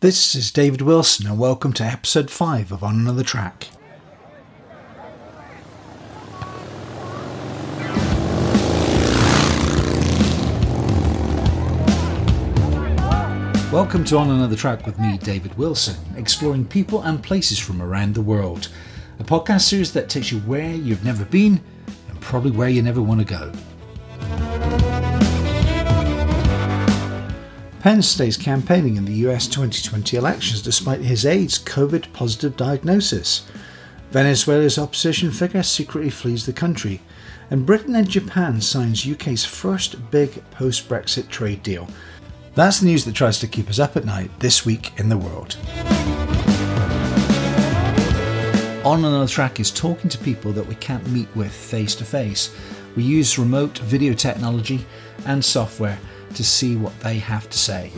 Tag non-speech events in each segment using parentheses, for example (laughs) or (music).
This is David Wilson, and welcome to episode 5 of On Another Track. Welcome to On Another Track with me, David Wilson, exploring people and places from around the world. A podcast series that takes you where you've never been and probably where you never want to go. Pence stays campaigning in the US 2020 elections despite his aide's COVID positive diagnosis. Venezuela's opposition figure secretly flees the country. And Britain and Japan signs UK's first big post Brexit trade deal. That's the news that tries to keep us up at night this week in the world. On Another Track is talking to people that we can't meet with face to face. We use remote video technology and software to see what they have to say.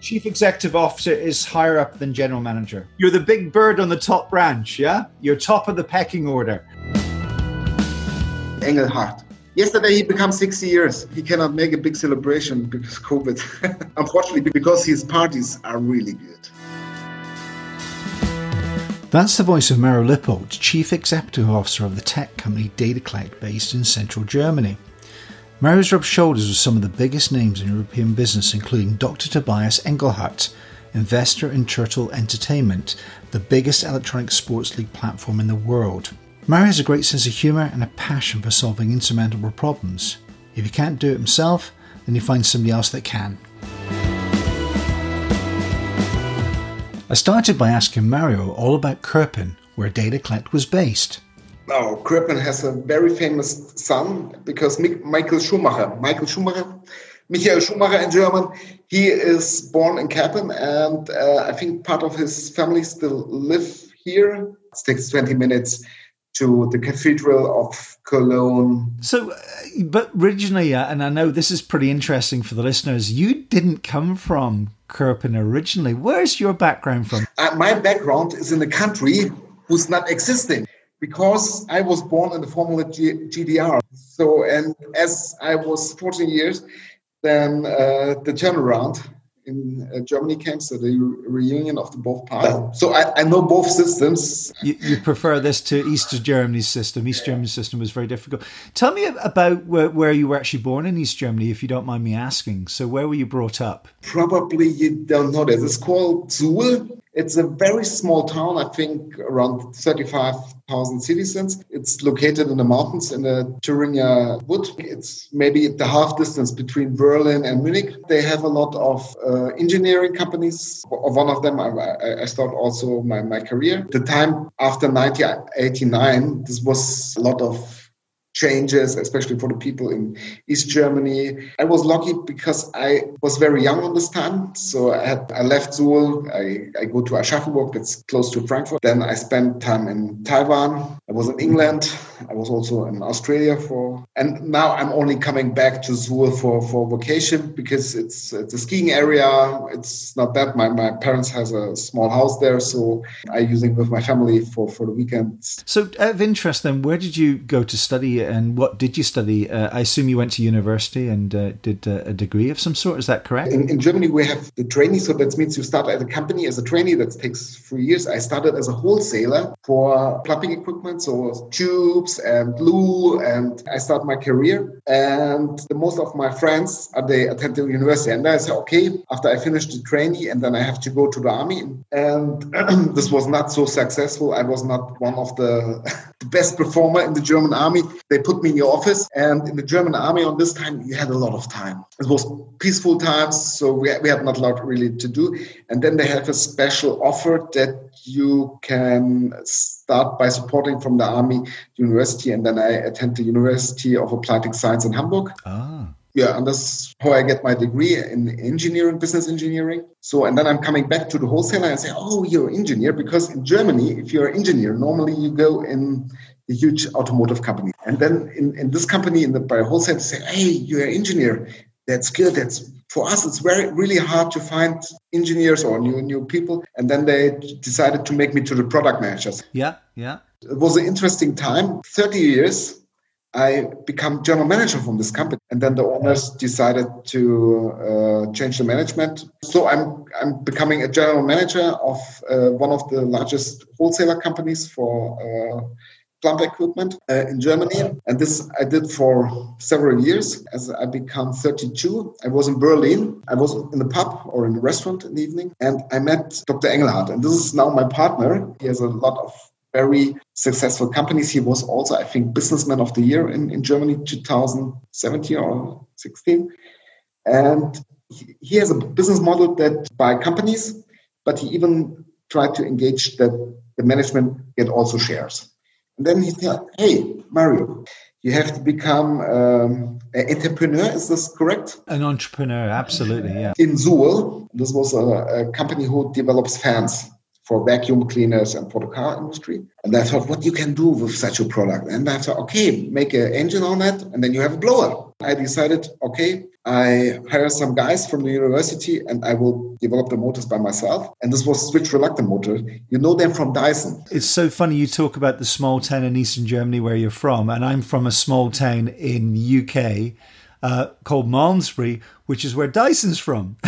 Chief Executive Officer is higher up than General Manager. You're the big bird on the top branch, yeah? You're top of the pecking order. Engelhardt. Yesterday he became 60 years. He cannot make a big celebration because COVID. (laughs) Unfortunately, because his parties are really good. That's the voice of Mario Lippold, Chief Executive Officer of the tech company DataCollect based in central Germany. Mario's rubbed shoulders with some of the biggest names in European business, including Dr. Tobias Engelhardt, investor in Turtle Entertainment, the biggest electronic sports league platform in the world. Mario has a great sense of humour and a passion for solving insurmountable problems. If he can't do it himself, then he finds somebody else that can. I started by asking Mario all about Kerpen, where DataCollect was based. Now, Kerpen has a very famous son because Michael Schumacher, Michael Schumacher, Michael Schumacher in German, he is born in Kerpen, and uh, I think part of his family still live here. It takes 20 minutes to the Cathedral of Cologne. So, uh, but originally, uh, and I know this is pretty interesting for the listeners, you didn't come from Kerpen originally. Where's your background from? Uh, my background is in a country who's not existing because I was born in the former G- GDR. So, and as I was 14 years, then uh, the turnaround in uh, Germany came, so the reunion of the both parts. So I, I know both systems. You, you, prefer this to East Germany's system. East Germany's system was very difficult. Tell me about where, where, you were actually born in East Germany, if you don't mind me asking. So where were you brought up? Probably you don't know this. It's called Suhl. It's a very small town, I think around 35,000 citizens. It's located in the mountains in the Thuringia Wood. It's maybe the half distance between Berlin and Munich. They have a lot of uh, engineering companies. One of them, I, I started also my, my career. The time after 1989, this was a lot of changes, especially for the people in East Germany. I was lucky because I was very young on this time. So I, had, I left Suhl. I, I go to Aschaffenburg, that's close to Frankfurt. Then I spent time in Taiwan. I was in England. I was also in Australia for, and now I'm only coming back to Suhl for, for vacation because it's, it's a skiing area. It's not that my, my parents has a small house there. So I using with my family for, for the weekends. So out of interest then, where did you go to study and what did you study? Uh, I assume you went to university and uh, did a, a, degree of some sort. Is that correct? In, in, Germany, we have the trainee, so that means you start at a company as a trainee. That takes three years. I started as a wholesaler for plumbing equipment, so tubes and glue, and I started my career. And the, most of my friends are they attend the university, and I said, okay, after I finish the trainee, and then I have to go to the army. And (clears throat) this was not so successful. I was not one of the, (laughs) the best performer in the German army. They they put me in the office. And in the German army on this time, you had a lot of time. It was peaceful times, so we, we had not a lot really to do. And then they have a special offer that you can start by supporting from the army university. And then I attend the University of Applied Science in Hamburg. Ah yeah, and that's how I get my degree in engineering, business engineering. So, and then I'm coming back to the wholesaler and say, oh, you're an engineer, because in Germany, if you're an engineer, normally you go in a huge automotive company. And then in, in this company, in the by wholesale, say, hey, you're an engineer. That's good. That's for us. It's very really hard to find engineers or new new people. And then they decided to make me to the product managers. Yeah, yeah. It was an interesting time. Thirty years I become general manager from this company. And then the owners decided to uh, change the management. So I'm I'm becoming a general manager of uh, one of the largest wholesaler companies for uh, plumb equipment uh, in Germany. And this I did for several years. As I become 32, I was in Berlin. I was in the pub or in the restaurant in the evening, and I met Dr. Engelhardt. And this is now my partner. He has a lot of very successful companies. He was also, I think, Businessman of the Year in, in Germany 2017 or 16. And he, he has a business model that by companies, but he even tried to engage that the management get also shares. And then he said, hey, Mario, you have to become um, an entrepreneur. Is this correct? An entrepreneur, absolutely, yeah. In Suhl, this was a, a company who develops fans for vacuum cleaners and for the car industry. And I thought, what you can do with such a product? And I thought, okay, make an engine on it, and then you have a blower. I decided, okay, I hire some guys from the university and I will develop the motors by myself. And this was switch reluctance motor. You know them from Dyson. It's so funny you talk about the small town in eastern Germany where you're from, and I'm from a small town in the UK uh, called Malmesbury, which is where Dyson's from. (laughs)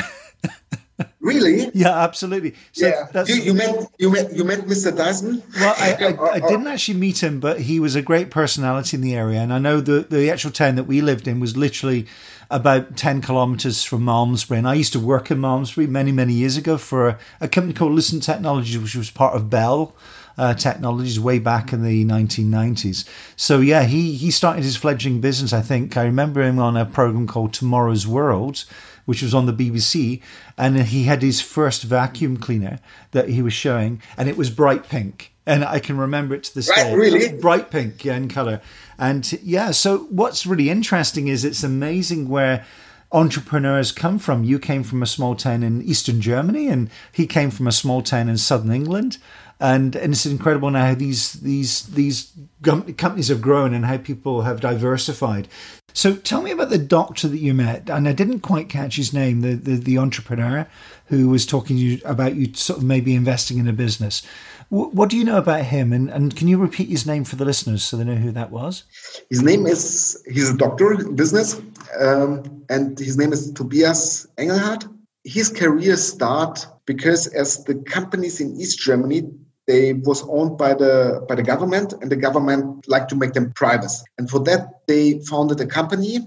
Really? Yeah, absolutely. So yeah. That's, you, you, met you met you met Mr. Dyson. Well, I, I, (laughs) I, didn't actually meet him, but he was a great personality in the area, and I know the the actual town that we lived in was literally about ten kilometers from Malmesbury. And I used to work in Malmesbury many many years ago for a, a company called Listen Technologies, which was part of Bell. Uh, technologies way back in the 1990s. So yeah, he he started his fledgling business. I think I remember him on a program called Tomorrow's World, which was on the BBC, and he had his first vacuum cleaner that he was showing, and it was bright pink. And I can remember it to this right, day. Really? Bright pink, yeah, in color. And yeah, so what's really interesting is it's amazing where entrepreneurs come from. You came from a small town in eastern Germany, and he came from a small town in southern England and and it's incredible now how these these these companies have grown and how people have diversified. So tell me about the doctor that you met, and I didn't quite catch his name, the the, the entrepreneur who was talking to you about you sort of maybe investing in a business. What do you know about him, and, and can you repeat his name for the listeners so they know who that was? His name is he's a doctor in business, um, and his name is Tobias Engelhardt. His career start because as the companies in East Germany they was owned by the by the government and the government liked to make them private and for that they founded a company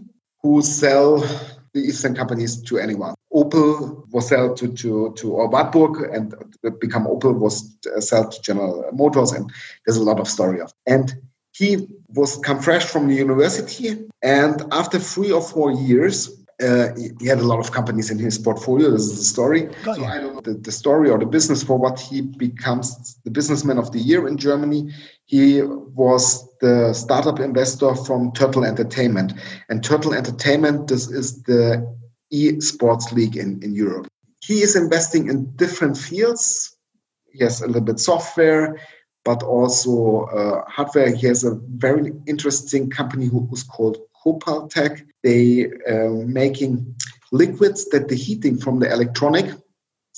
who sell the eastern companies to anyone opel was sold to to to wartburg and become opel was sold to general motors and there's a lot of story of and he was come fresh from the university and after three or four years uh, he had a lot of companies in his portfolio. This is the story. Got so you. I don't know the, the, story or the business for what he becomes the businessman of the year in Germany. He was the startup investor from Turtle Entertainment, and Turtle Entertainment this is the e-sports league in, in Europe. He is investing in different fields. He has a little bit software, but also uh, hardware. He has a very interesting company who's called Copaltech. They are um, making liquids that the heating from the electronic,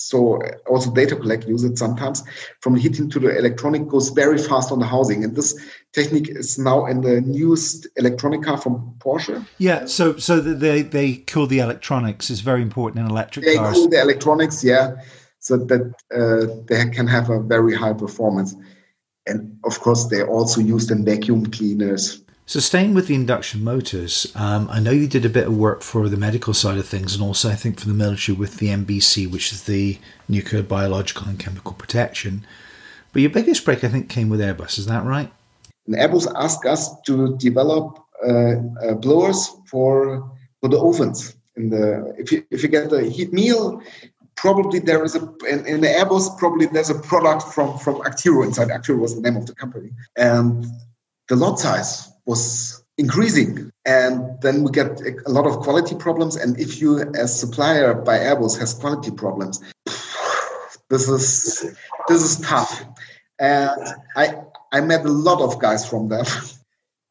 so also data collect use it sometimes, from the heating to the electronic goes very fast on the housing. And this technique is now in the newest electronic car from Porsche. Yeah, so so they they cool the electronics is very important in electric they cars. They cool the electronics, yeah, so that uh, they can have a very high performance. And of course, they're also used in vacuum cleaners, so, staying with the induction motors, um, I know you did a bit of work for the medical side of things, and also I think for the military with the NBC, which is the nuclear, biological, and chemical protection. But your biggest break, I think, came with Airbus. Is that right? And Airbus asked us to develop uh, uh, blowers for for the ovens. In the if you if you get a heat meal, probably there is a in, in the Airbus probably there's a product from from Actiro inside. Actiro was the name of the company, and the lot size was increasing. And then we get a lot of quality problems. And if you as supplier by airbus has quality problems (sighs) this is this is tough. And i i met a lot of guys from them. (laughs)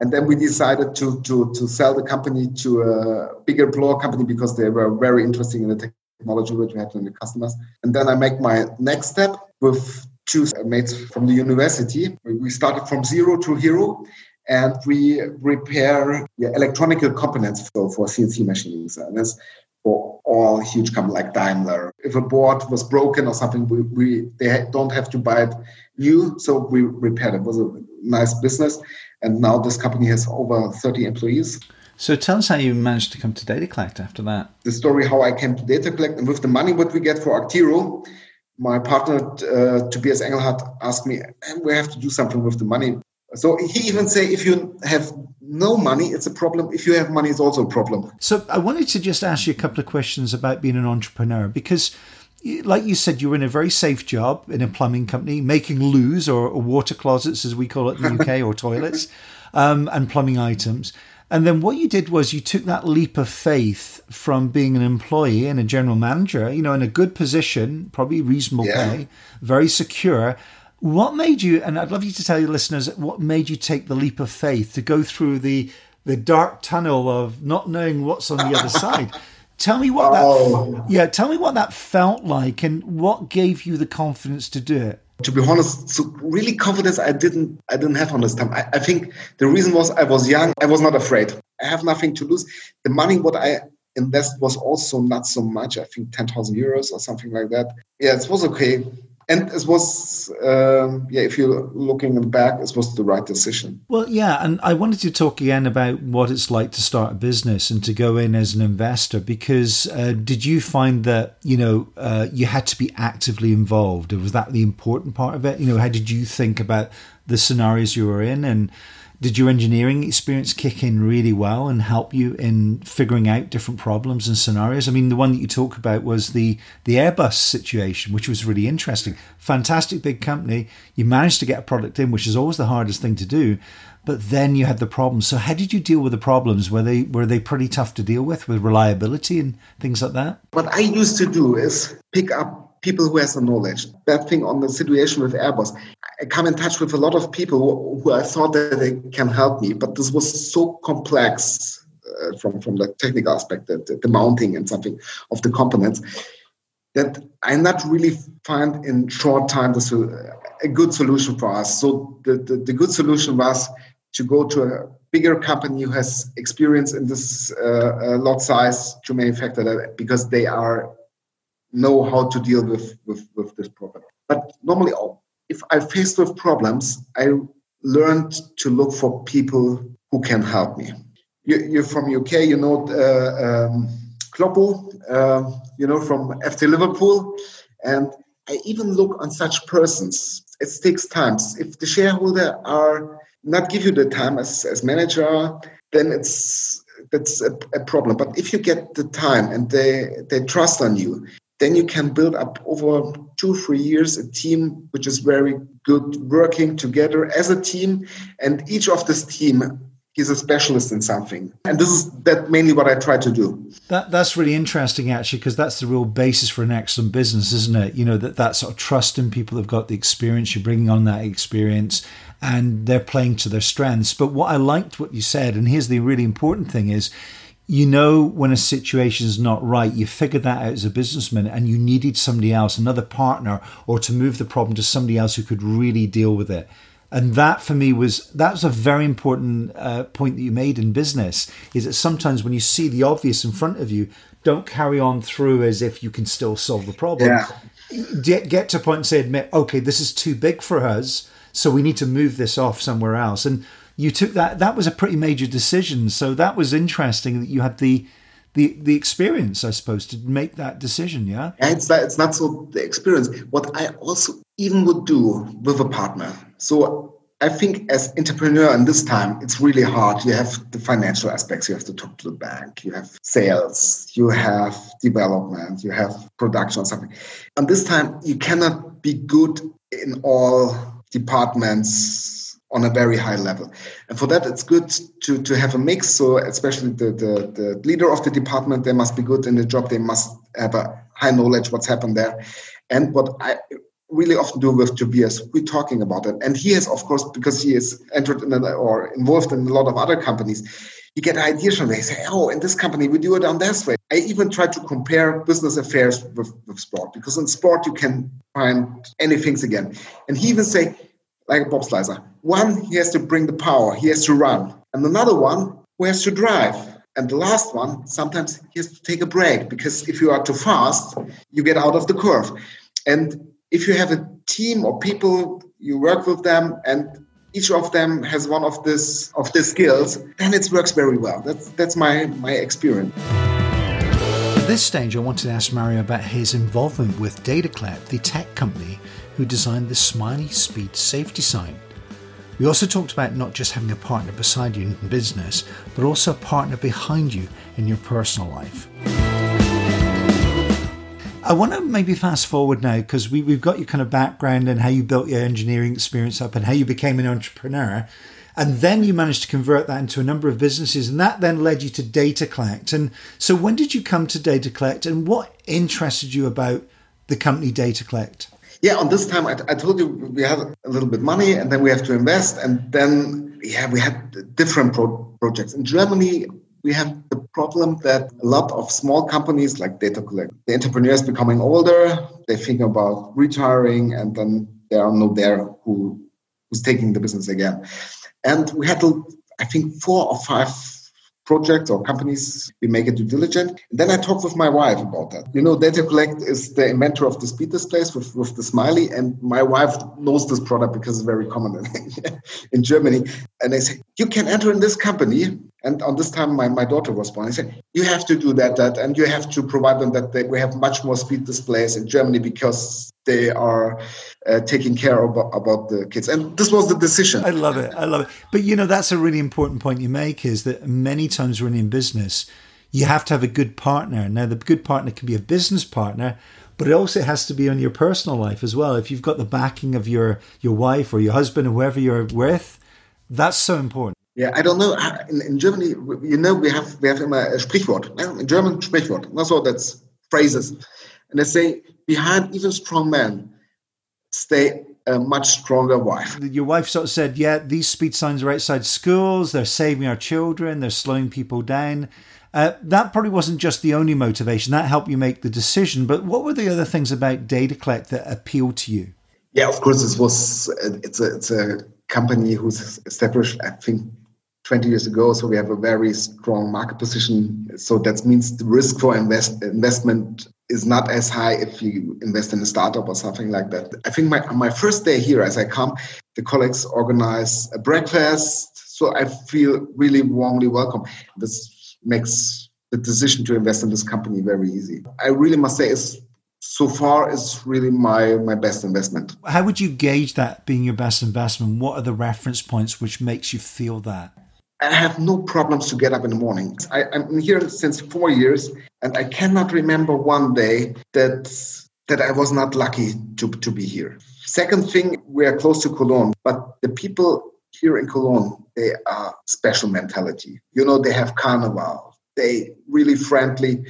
And then we decided to to to sell the company to a bigger blower company because they were very interested in the technology which we had in the customers. And then i make my next step with two mates from the university. We started from zero to hero and we repair yeah, electronic components for, for CNC machines. And this for all huge companies like Daimler. If a board was broken or something, we, we they don't have to buy it new, so we repaired it. It was a nice business, and now this company has over 30 employees. So tell us how you managed to come to DataCollect after that. The story how I came to DataCollect and with the money what we get for Actiro, my partner uh, Tobias Engelhardt asked me, and we have to do something with the money. So he even say, if you have no money, it's a problem. If you have money, it's also a problem. So I wanted to just ask you a couple of questions about being an entrepreneur because like you said, you were in a very safe job in a plumbing company, making loos or, or water closets, as we call it in the UK, (laughs) or toilets, um, and plumbing items. And then what you did was you took that leap of faith from being an employee and a general manager, you know, in a good position, probably reasonable yeah. pay, very secure. What made you, and I'd love you to tell your listeners, what made you take the leap of faith to go through the the dark tunnel of not knowing what's on the other (laughs) side? Tell me what oh. that, yeah, tell me what that felt like, and what gave you the confidence to do it to be honest, so really confidence I didn't I didn't have on this time. I, I, think the reason was I was young, I was not afraid. I have nothing to lose. The money what I invest was also not so much. I think ten thousand euros or something like that. Yeah, it was okay and it was um, yeah if you're looking back it was the right decision. Well yeah and i wanted to talk again about what it's like to start a business and to go in as an investor because uh, did you find that you know uh, you had to be actively involved? Was that the important part of it? You know how did you think about the scenarios you were in and did your engineering experience kick in really well and help you in figuring out different problems and scenarios? I mean, the one that you talk about was the the Airbus situation, which was really interesting. Fantastic big company. You managed to get a product in, which is always the hardest thing to do. But then you had the problems. So how did you deal with the problems? Were they were they pretty tough to deal with with reliability and things like that? What I used to do is pick up people who has the knowledge. That thing on the situation with Airbus, I come in touch with a lot of people who, who I thought that they can help me, but this was so complex uh, from from the technical aspect, the, the mounting and something of the components, that I not really find in short time this a good solution for us. So the, the, the good solution was to go to a bigger company who has experience in this uh, uh, lot size to manufacture that because they are know how to deal with, with, with this problem. But normally, if I faced with problems, I learned to look for people who can help me. You, are from UK, you know uh, um, Kloppo, uh, you know from FC Liverpool, and I even look on such persons. It takes time. If the shareholder are not give you the time as, as manager, then it's that's a, a, problem. But if you get the time and they they trust on you, then you can build up over two, three years a team which is very good working together as a team. And each of this team is a specialist in something. And this is that mainly what I try to do. That that's really interesting actually, because that's the real basis for an excellent business, isn't it? You know, that, that sort of trust in people who've got the experience, you're bringing on that experience and they're playing to their strengths. But what I liked what you said, and here's the really important thing is you know when a situation is not right you figure that out as a businessman and you needed somebody else another partner or to move the problem to somebody else who could really deal with it. And that for me was that was a very important uh, point that you made in business is that sometimes when you see the obvious in front of you don't carry on through as if you can still solve the problem. Yeah. get, get to a point and say admit okay this is too big for us so we need to move this off somewhere else. And you took that that was a pretty major decision so that was interesting that you had the the the experience i suppose to make that decision yeah it's not, it's not so the experience what i also even would do with a partner so I think as entrepreneur in this time, it's really hard. You have the financial aspects. You have to talk to the bank. You have sales. You have development. You have production or something. And this time, you cannot be good in all departments on a very high level. And for that, it's good to, to have a mix. So especially the, the, the leader of the department, they must be good in the job. They must have a high knowledge what's happened there. And what I really often do with Tobias, we're talking about it. And he has, of course, because he is entered in a, or involved in a lot of other companies, you get ideas from there. He say, oh, in this company, we do it on this way. I even try to compare business affairs with, with sport because in sport, you can find anything again. And he even say, like a bobslicer. One, he has to bring the power, he has to run. And another one who has to drive. And the last one, sometimes he has to take a break because if you are too fast, you get out of the curve. And if you have a team or people, you work with them and each of them has one of this of the skills, then it works very well. That's that's my my experience. At this stage, I wanted to ask Mario about his involvement with DataCollect, the tech company who designed the Smiley Speed safety sign. We also talked about not just having a partner beside you in business, but also a partner behind you in your personal life. I want to maybe fast forward now because we, we've got your kind of background and how you built your engineering experience up and how you became an entrepreneur. And then you managed to convert that into a number of businesses, and that then led you to DataCollect. And so, when did you come to DataCollect, and what interested you about the company DataCollect? Yeah, on this time, I, I told you we had a little bit money and then we have to invest. And then, yeah, we had different pro- projects. In Germany, we have the problem that a lot of small companies like DataCollect, the entrepreneurs becoming older, they think about retiring, and then there are no there who who's taking the business again. And we had, I think, four or five projects or companies we make a due diligence. And then I talked with my wife about that. You know, DataCollect is the inventor of the speed displays with, with the smiley, and my wife knows this product because it's very common in, (laughs) in Germany. And they say, you can enter in this company. And on this time, my, my daughter was born. I said, you have to do that, that, and you have to provide them that they, we have much more speed displays in Germany because they are uh, taking care of, about the kids. And this was the decision. I love it. I love it. But you know, that's a really important point you make is that many times when in business, you have to have a good partner. Now, the good partner can be a business partner, but it also has to be on your personal life as well. If you've got the backing of your your wife or your husband or whoever you're with, that's so important. Yeah, I don't know. In, in Germany, you know, we have we have a Sprichwort. In German, Sprichwort. Also, that's phrases, and they say behind even strong men stay a much stronger wife. Your wife sort of said, "Yeah, these speed signs are outside schools. They're saving our children. They're slowing people down." Uh, that probably wasn't just the only motivation. That helped you make the decision. But what were the other things about DataCollect that appealed to you? Yeah, of course, this was it's a it's a company who's established, I think, 20 years ago. So we have a very strong market position. So that means the risk for invest, investment is not as high if you invest in a startup or something like that. I think my, my first day here, as I come, the colleagues organize a breakfast. So I feel really warmly welcome. This makes the decision to invest in this company very easy. I really must say it's so far is really my my best investment. How would you gauge that being your best investment? What are the reference points which makes you feel that? I have no problems to get up in the morning. I, am here since four years, and I cannot remember one day that that I was not lucky to, to be here. Second thing, we are close to Cologne, but the people here in Cologne, they are special mentality. You know, they have carnival. They really friendly.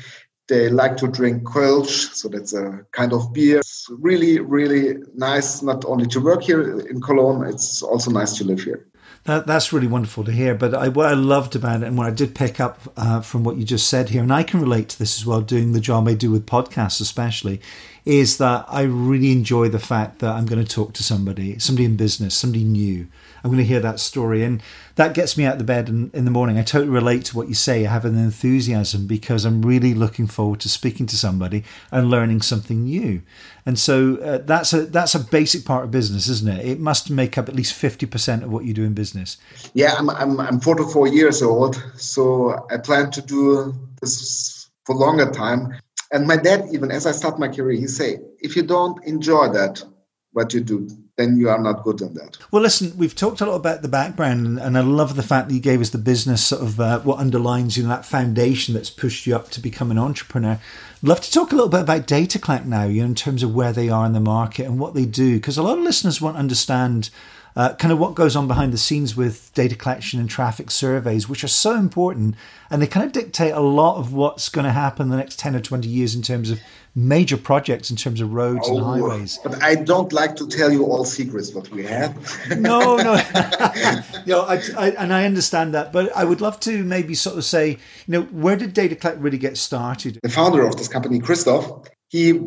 They like to drink Kölsch, so that's a kind of beer. It's really, really nice not only to work here in Cologne, it's also nice to live here. That, that's really wonderful to hear. But I, what I loved about it and what I did pick up uh, from what you just said here, and I can relate to this as well, doing the job I do with podcasts, especially, is that I really enjoy the fact that I'm going to talk to somebody, somebody in business, somebody new. I'm going to hear that story. And that gets me out of bed in, in the morning. I totally relate to what you say. I have an enthusiasm because I'm really looking forward to speaking to somebody and learning something new. And so uh, that's a that's a basic part of business, isn't it? It must make up at least fifty percent of what you do in business. Yeah, I'm I'm I'm 44 years old, so I plan to do this for longer time. And my dad, even as I start my career, he say, if you don't enjoy that, what you do, then you are not good in that. Well, listen, we've talked a lot about the background, and I love the fact that you gave us the business sort of uh, what underlines you know, that foundation that's pushed you up to become an entrepreneur. Love to talk a little bit about DataCollect now, you know, in terms of where they are in the market and what they do, because a lot of listeners won't understand uh, kind of what goes on behind the scenes with data collection and traffic surveys, which are so important. And they kind of dictate a lot of what's going to happen the next 10 or 20 years in terms of major projects, in terms of roads oh, and highways. But I don't like to tell you all secrets what we have. (laughs) no, no. (laughs) you know, I, I, and I understand that. But I would love to maybe sort of say, you know, where did data collect really get started? The founder of this company, Christoph, he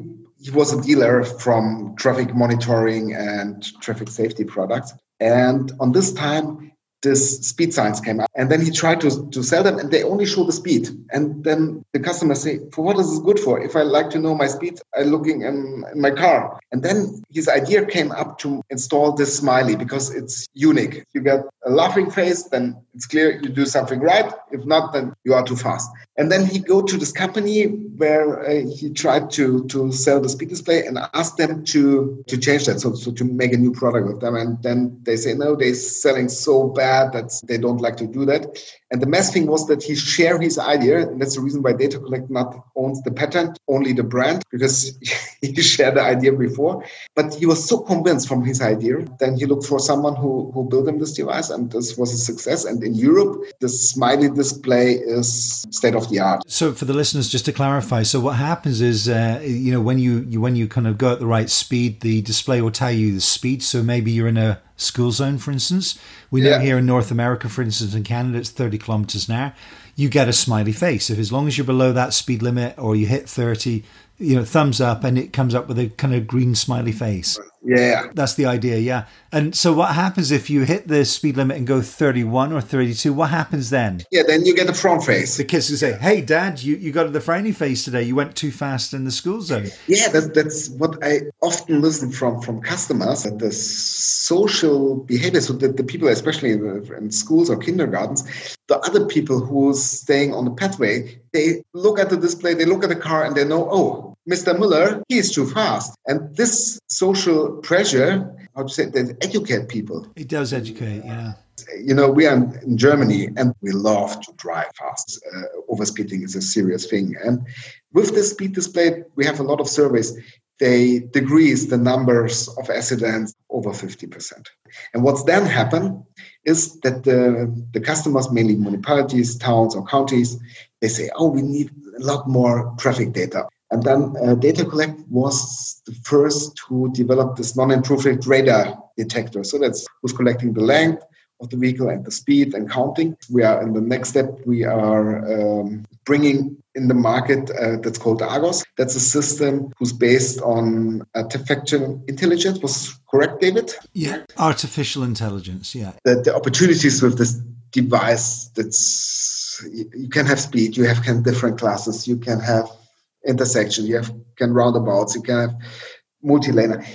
he was a dealer from traffic monitoring and traffic safety products. And on this time, this speed signs came up. And then he tried to, to sell them and they only show the speed. And then the customers say, for what is this good for? If I like to know my speed, I'm looking in, in my car. And then his idea came up to install this smiley because it's unique. You get a laughing face, then it's clear you do something right. If not, then you are too fast. And then he go to this company where uh, he tried to to sell the speed display and ask them to to change that, so, so to make a new product with them. And then they say no, they're selling so bad that they don't like to do that. And the mess thing was that he shared his idea, and that's the reason why Data Collect not owns the patent, only the brand, because (laughs) he shared the idea before. But he was so convinced from his idea, then he looked for someone who who built him this device, and this was a success. And in Europe, the smiley display is state of the art. So for the listeners, just to clarify, so what happens is, uh, you know, when you, you when you kind of go at the right speed, the display will tell you the speed. So maybe you're in a school zone, for instance. We know yeah. here in North America, for instance, in Canada, it's 30 kilometers an hour. You get a smiley face. If as long as you're below that speed limit or you hit 30, you know, thumbs up and it comes up with a kind of green smiley face. Yeah. That's the idea, yeah. And so what happens if you hit the speed limit and go 31 or 32? What happens then? Yeah, then you get the front face. The kids will say, hey, dad, you, you got the frowny face today. You went too fast in the school zone. Yeah, that, that's what I often listen from from customers, that the social behavior, so that the people, especially in, in schools or kindergartens, the other people who's staying on the pathway, they look at the display, they look at the car and they know, oh, Mr. Müller, he is too fast. And this social pressure, how to say, that educate people. It does educate, yeah. You know, we are in Germany and we love to drive fast. Uh, overspeeding is a serious thing. And with the speed display, we have a lot of surveys. They decrease the numbers of accidents over 50%. And what's then happened is that the, the customers, mainly municipalities, towns, or counties, they say, oh, we need a lot more traffic data. And then uh, Data Collect was the first to develop this non-intrusive radar detector. So that's who's collecting the length of the vehicle and the speed and counting. We are in the next step. We are um, bringing in the market uh, that's called Argos. That's a system who's based on artificial intelligence. Was correct, David? Yeah, artificial intelligence. Yeah. The, the opportunities with this device. That's you can have speed. You have can different classes. You can have intersection. You have can roundabouts. You can have multi-laner.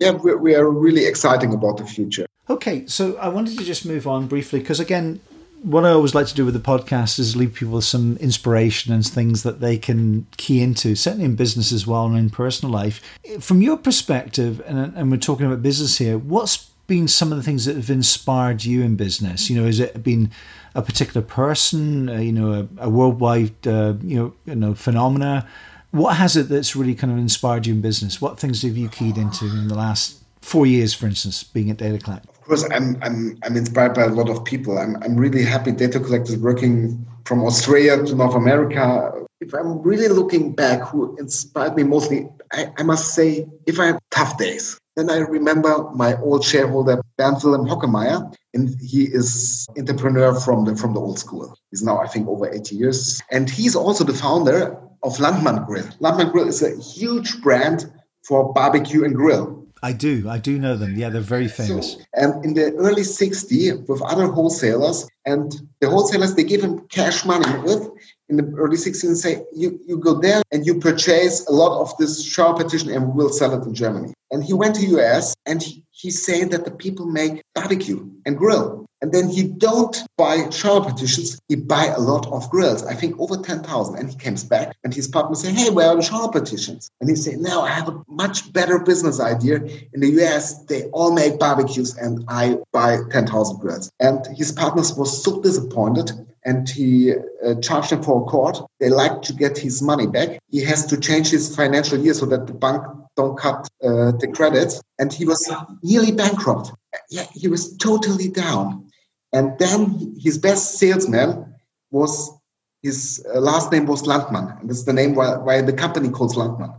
Yeah, we, we are really exciting about the future. Okay, so I wanted to just move on briefly because again, what I always like to do with the podcast is leave people with some inspiration and things that they can key into, certainly in business as well and in personal life. From your perspective, and, and we're talking about business here, what's been some of the things that have inspired you in business? You know, has it been a particular person, uh, you know, a, a worldwide, uh, you know, you know, phenomena? What has it that's really kind of inspired you in business? What things have you keyed into in the last four years, for instance, being at Data Collect? Of course, I'm, I'm, I'm inspired by a lot of people. I'm, I'm really happy Data Collect is working from Australia to North America. If I'm really looking back, who inspired me mostly, I, I must say, if I have tough days, then I remember my old shareholder Bernd Wilhelm Hockemeyer, and he is entrepreneur from the from the old school. He's now, I think, over 80 years, and he's also the founder of Landmann Grill. Landmann Grill is a huge brand for barbecue and grill. I do. I do know them. Yeah, they're very famous. So, and in the early 60s, with other wholesalers, and the wholesalers, they give him cash money with in the early 60s and say, you, you go there and you purchase a lot of this shower petition and we'll sell it in Germany. And he went to US and he, he's saying that the people make barbecue and grill. And then he don't buy shower partitions, he buy a lot of grills. I think over 10,000. And he comes back and his partner say, hey, where are the shower partitions? And he say, no, I have a much better business idea. In the US, they all make barbecues and I buy 10,000 grills. And his partners was so disappointed and he uh, charged him for a court. They like to get his money back. He has to change his financial year so that the bank don't cut uh, the credits. And he was nearly bankrupt. Yeah, he was totally down. And then his best salesman was his uh, last name was Landmann, and this is the name why, why the company calls Landmann.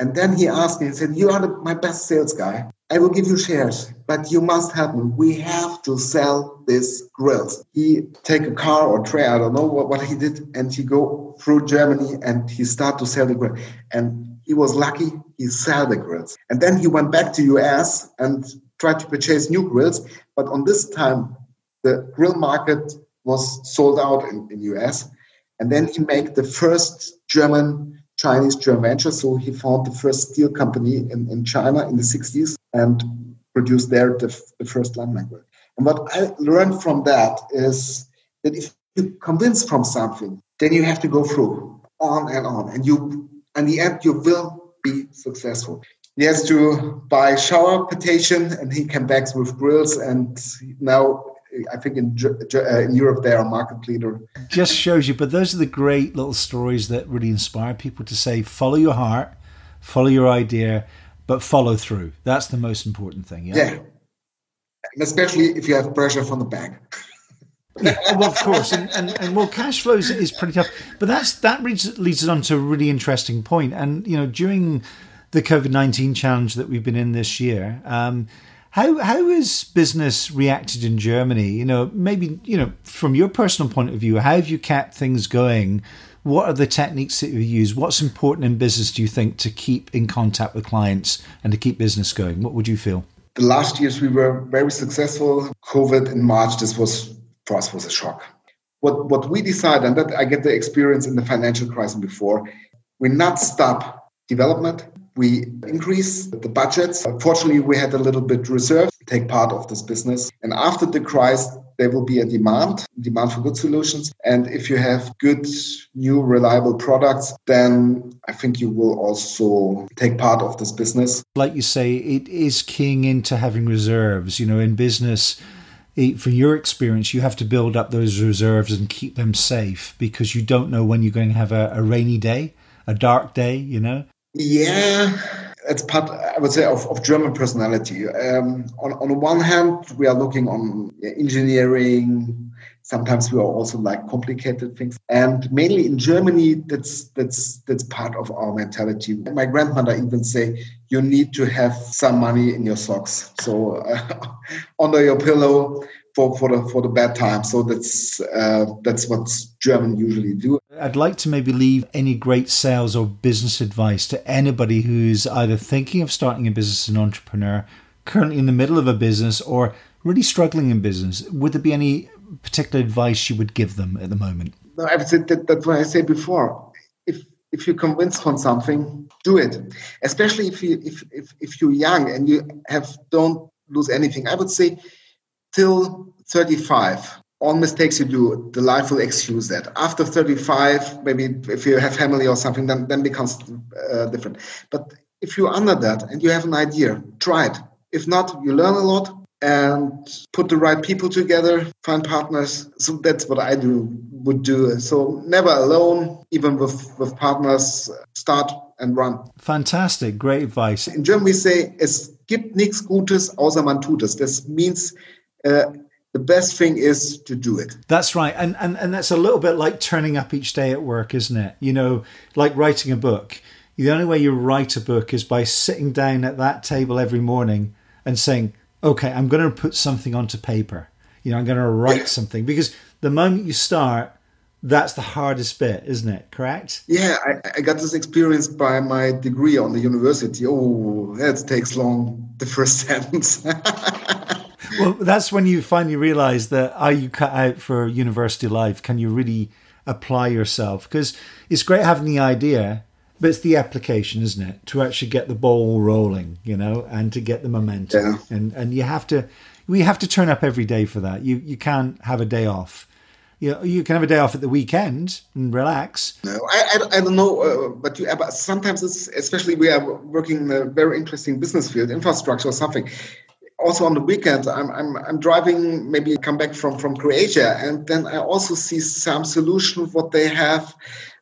And then he asked me, he said, You are the, my best sales guy. I will give you shares, but you must help me. We have to sell these grills. He take a car or tray, I don't know what, what he did, and he go through Germany and he start to sell the grill. And he was lucky, he sell the grills. And then he went back to US and tried to purchase new grills, But on this time, the grill market was sold out in, in US. And then he made the first German Chinese joint venture. So he found the first steel company in, in China in the 60s and produced there the, the first Landmann grill. And what I learned from that is that if you convince from something, then you have to go through on and on. And you, in the end, you will be successful. He has to buy shower petition and he came back with grills. And now I think in, uh, in Europe they are market leader. Just shows you, but those are the great little stories that really inspire people to say, follow your heart, follow your idea, but follow through. That's the most important thing. Yeah. yeah. Especially if you have pressure from the bank. yeah, well, of course, and, and, and well, cash flows is pretty tough, but that's that leads, leads us on to a really interesting point. And you know, during the COVID nineteen challenge that we've been in this year, um, how how has business reacted in Germany? You know, maybe you know from your personal point of view, how have you kept things going? What are the techniques that you use? What's important in business, do you think, to keep in contact with clients and to keep business going? What would you feel? The last years we were very successful. COVID in March, this was for us was a shock. What what we decided, and that I get the experience in the financial crisis before, we not stop development. We increase the budgets. Fortunately, we had a little bit reserve to take part of this business. And after the crisis, there will be a demand, demand for good solutions. And if you have good, new, reliable products, then I think you will also take part of this business. Like you say, it is keying into having reserves. You know, in business, from your experience, you have to build up those reserves and keep them safe because you don't know when you're going to have a, a rainy day, a dark day, you know? Yeah, it's part, I would say, of, of German personality. Um, on, on one hand, we are looking on engineering. Sometimes we are also like complicated things, and mainly in Germany, that's that's that's part of our mentality. My grandmother even say, "You need to have some money in your socks, so uh, (laughs) under your pillow." For, for the for the bad times, so that's uh, that's what German usually do. I'd like to maybe leave any great sales or business advice to anybody who's either thinking of starting a business as an entrepreneur, currently in the middle of a business, or really struggling in business. Would there be any particular advice you would give them at the moment? No, I would say that, that's what I said before. If if you're convinced on something, do it. Especially if you if, if, if you're young and you have don't lose anything. I would say till 35 all mistakes you do, the life will excuse that. After 35, maybe if you have family or something, then then becomes uh, different. But if you're under that and you have an idea, try it. If not, you learn a lot and put the right people together, find partners. So that's what I do would do. So never alone, even with with partners. Start and run. Fantastic, great advice. In German we say es gibt nichts Gutes außer man tut es. This means. Uh, the best thing is to do it. That's right. And, and and that's a little bit like turning up each day at work, isn't it? You know, like writing a book. The only way you write a book is by sitting down at that table every morning and saying, okay, I'm going to put something onto paper. You know, I'm going to write yeah. something because the moment you start, that's the hardest bit, isn't it? Correct? Yeah, I, I, got this experience by my degree on the university. Oh, that takes long, the first (laughs) sentence. Well, that's when you finally realize that are you cut out for university life? Can you really apply yourself? Because it's great having the idea, but it's the application, isn't it? To actually get the ball rolling, you know, and to get the momentum. Yeah. And and you have to we have to turn up every day for that. You you can't have a day off. You know, you can have a day off at the weekend and relax. No, I, I, I don't know, uh, but you, but sometimes it's especially we are working in a very interesting business field, infrastructure or something also on the weekend I'm, I'm i'm driving maybe come back from from croatia and then i also see some solution what they have.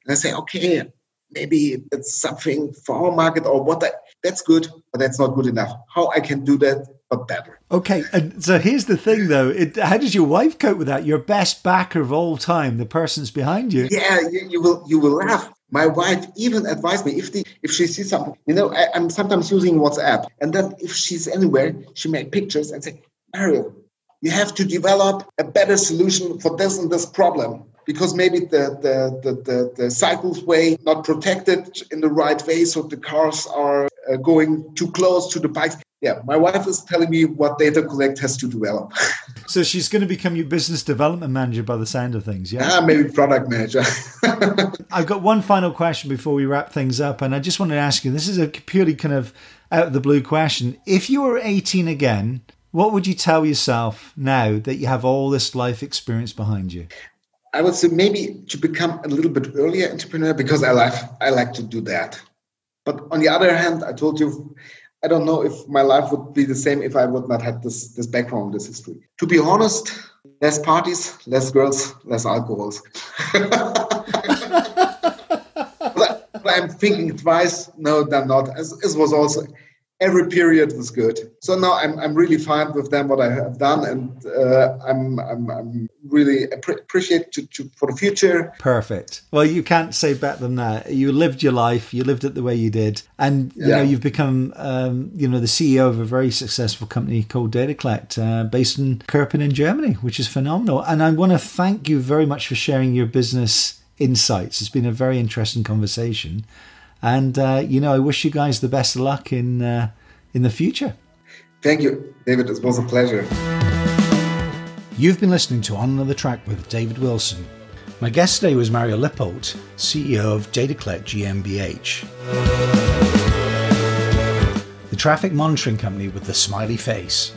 And i say okay maybe it's something for our market or what I, that's good but that's not good enough. How i can do that but better. Okay and so here's the thing though. It, how does your wife cope with that? Your best backer of all time the person's behind you. Yeah you, you will you will laugh my wife even advised me if the if she sees something, you know, I, am sometimes using WhatsApp, and then if she's anywhere, she make pictures and say, Mario, you have to develop a better solution for this and this problem because maybe the the the, the, the cycles way not protected in the right way, so the cars are uh, going too close to the bikes. yeah, my wife is telling me what DataCollect has to develop. (laughs) so she's going to become your business development manager by the sound of things, yeah? Ah, maybe product manager. (laughs) I've got one final question before we wrap things up, and I just wanted to ask you this is a purely kind of out of the blue question. If you were 18 again, what would you tell yourself now that you have all this life experience behind you? I would say maybe to become a little bit earlier entrepreneur because I like I like to do that. But on the other hand, I told you I don't know if my life would be the same if I would not have this this background, this history. To be honest, less parties, less girls, less alcohols. (laughs) but I'm thinking twice. No, they're not. It was also every period was good. So now I'm, I'm really fine with them what I have done, and uh, I'm, I'm, I'm really appreciate to, to, for the future. Perfect. Well, you can't say better than that. You lived your life. You lived it the way you did, and you yeah. know you've become um, you know the CEO of a very successful company called DataCollect, uh, based in Kerpen in Germany, which is phenomenal. And I want to thank you very much for sharing your business insights. It's been a very interesting conversation. And uh, you know, I wish you guys the best of luck in uh, in the future. Thank you, David. It was a pleasure. You've been listening to On Another Track with David Wilson. My guest today was Mario Lippold, CEO of DataCollect GmbH, the traffic monitoring company with the smiley face.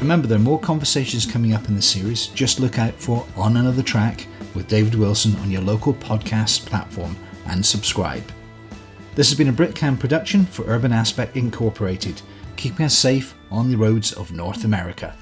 Remember, there are more conversations coming up in the series. Just look out for On Another Track with David Wilson on your local podcast platform and subscribe. This has been a Britcam production for Urban Aspect Incorporated, keeping us safe on the roads of North America.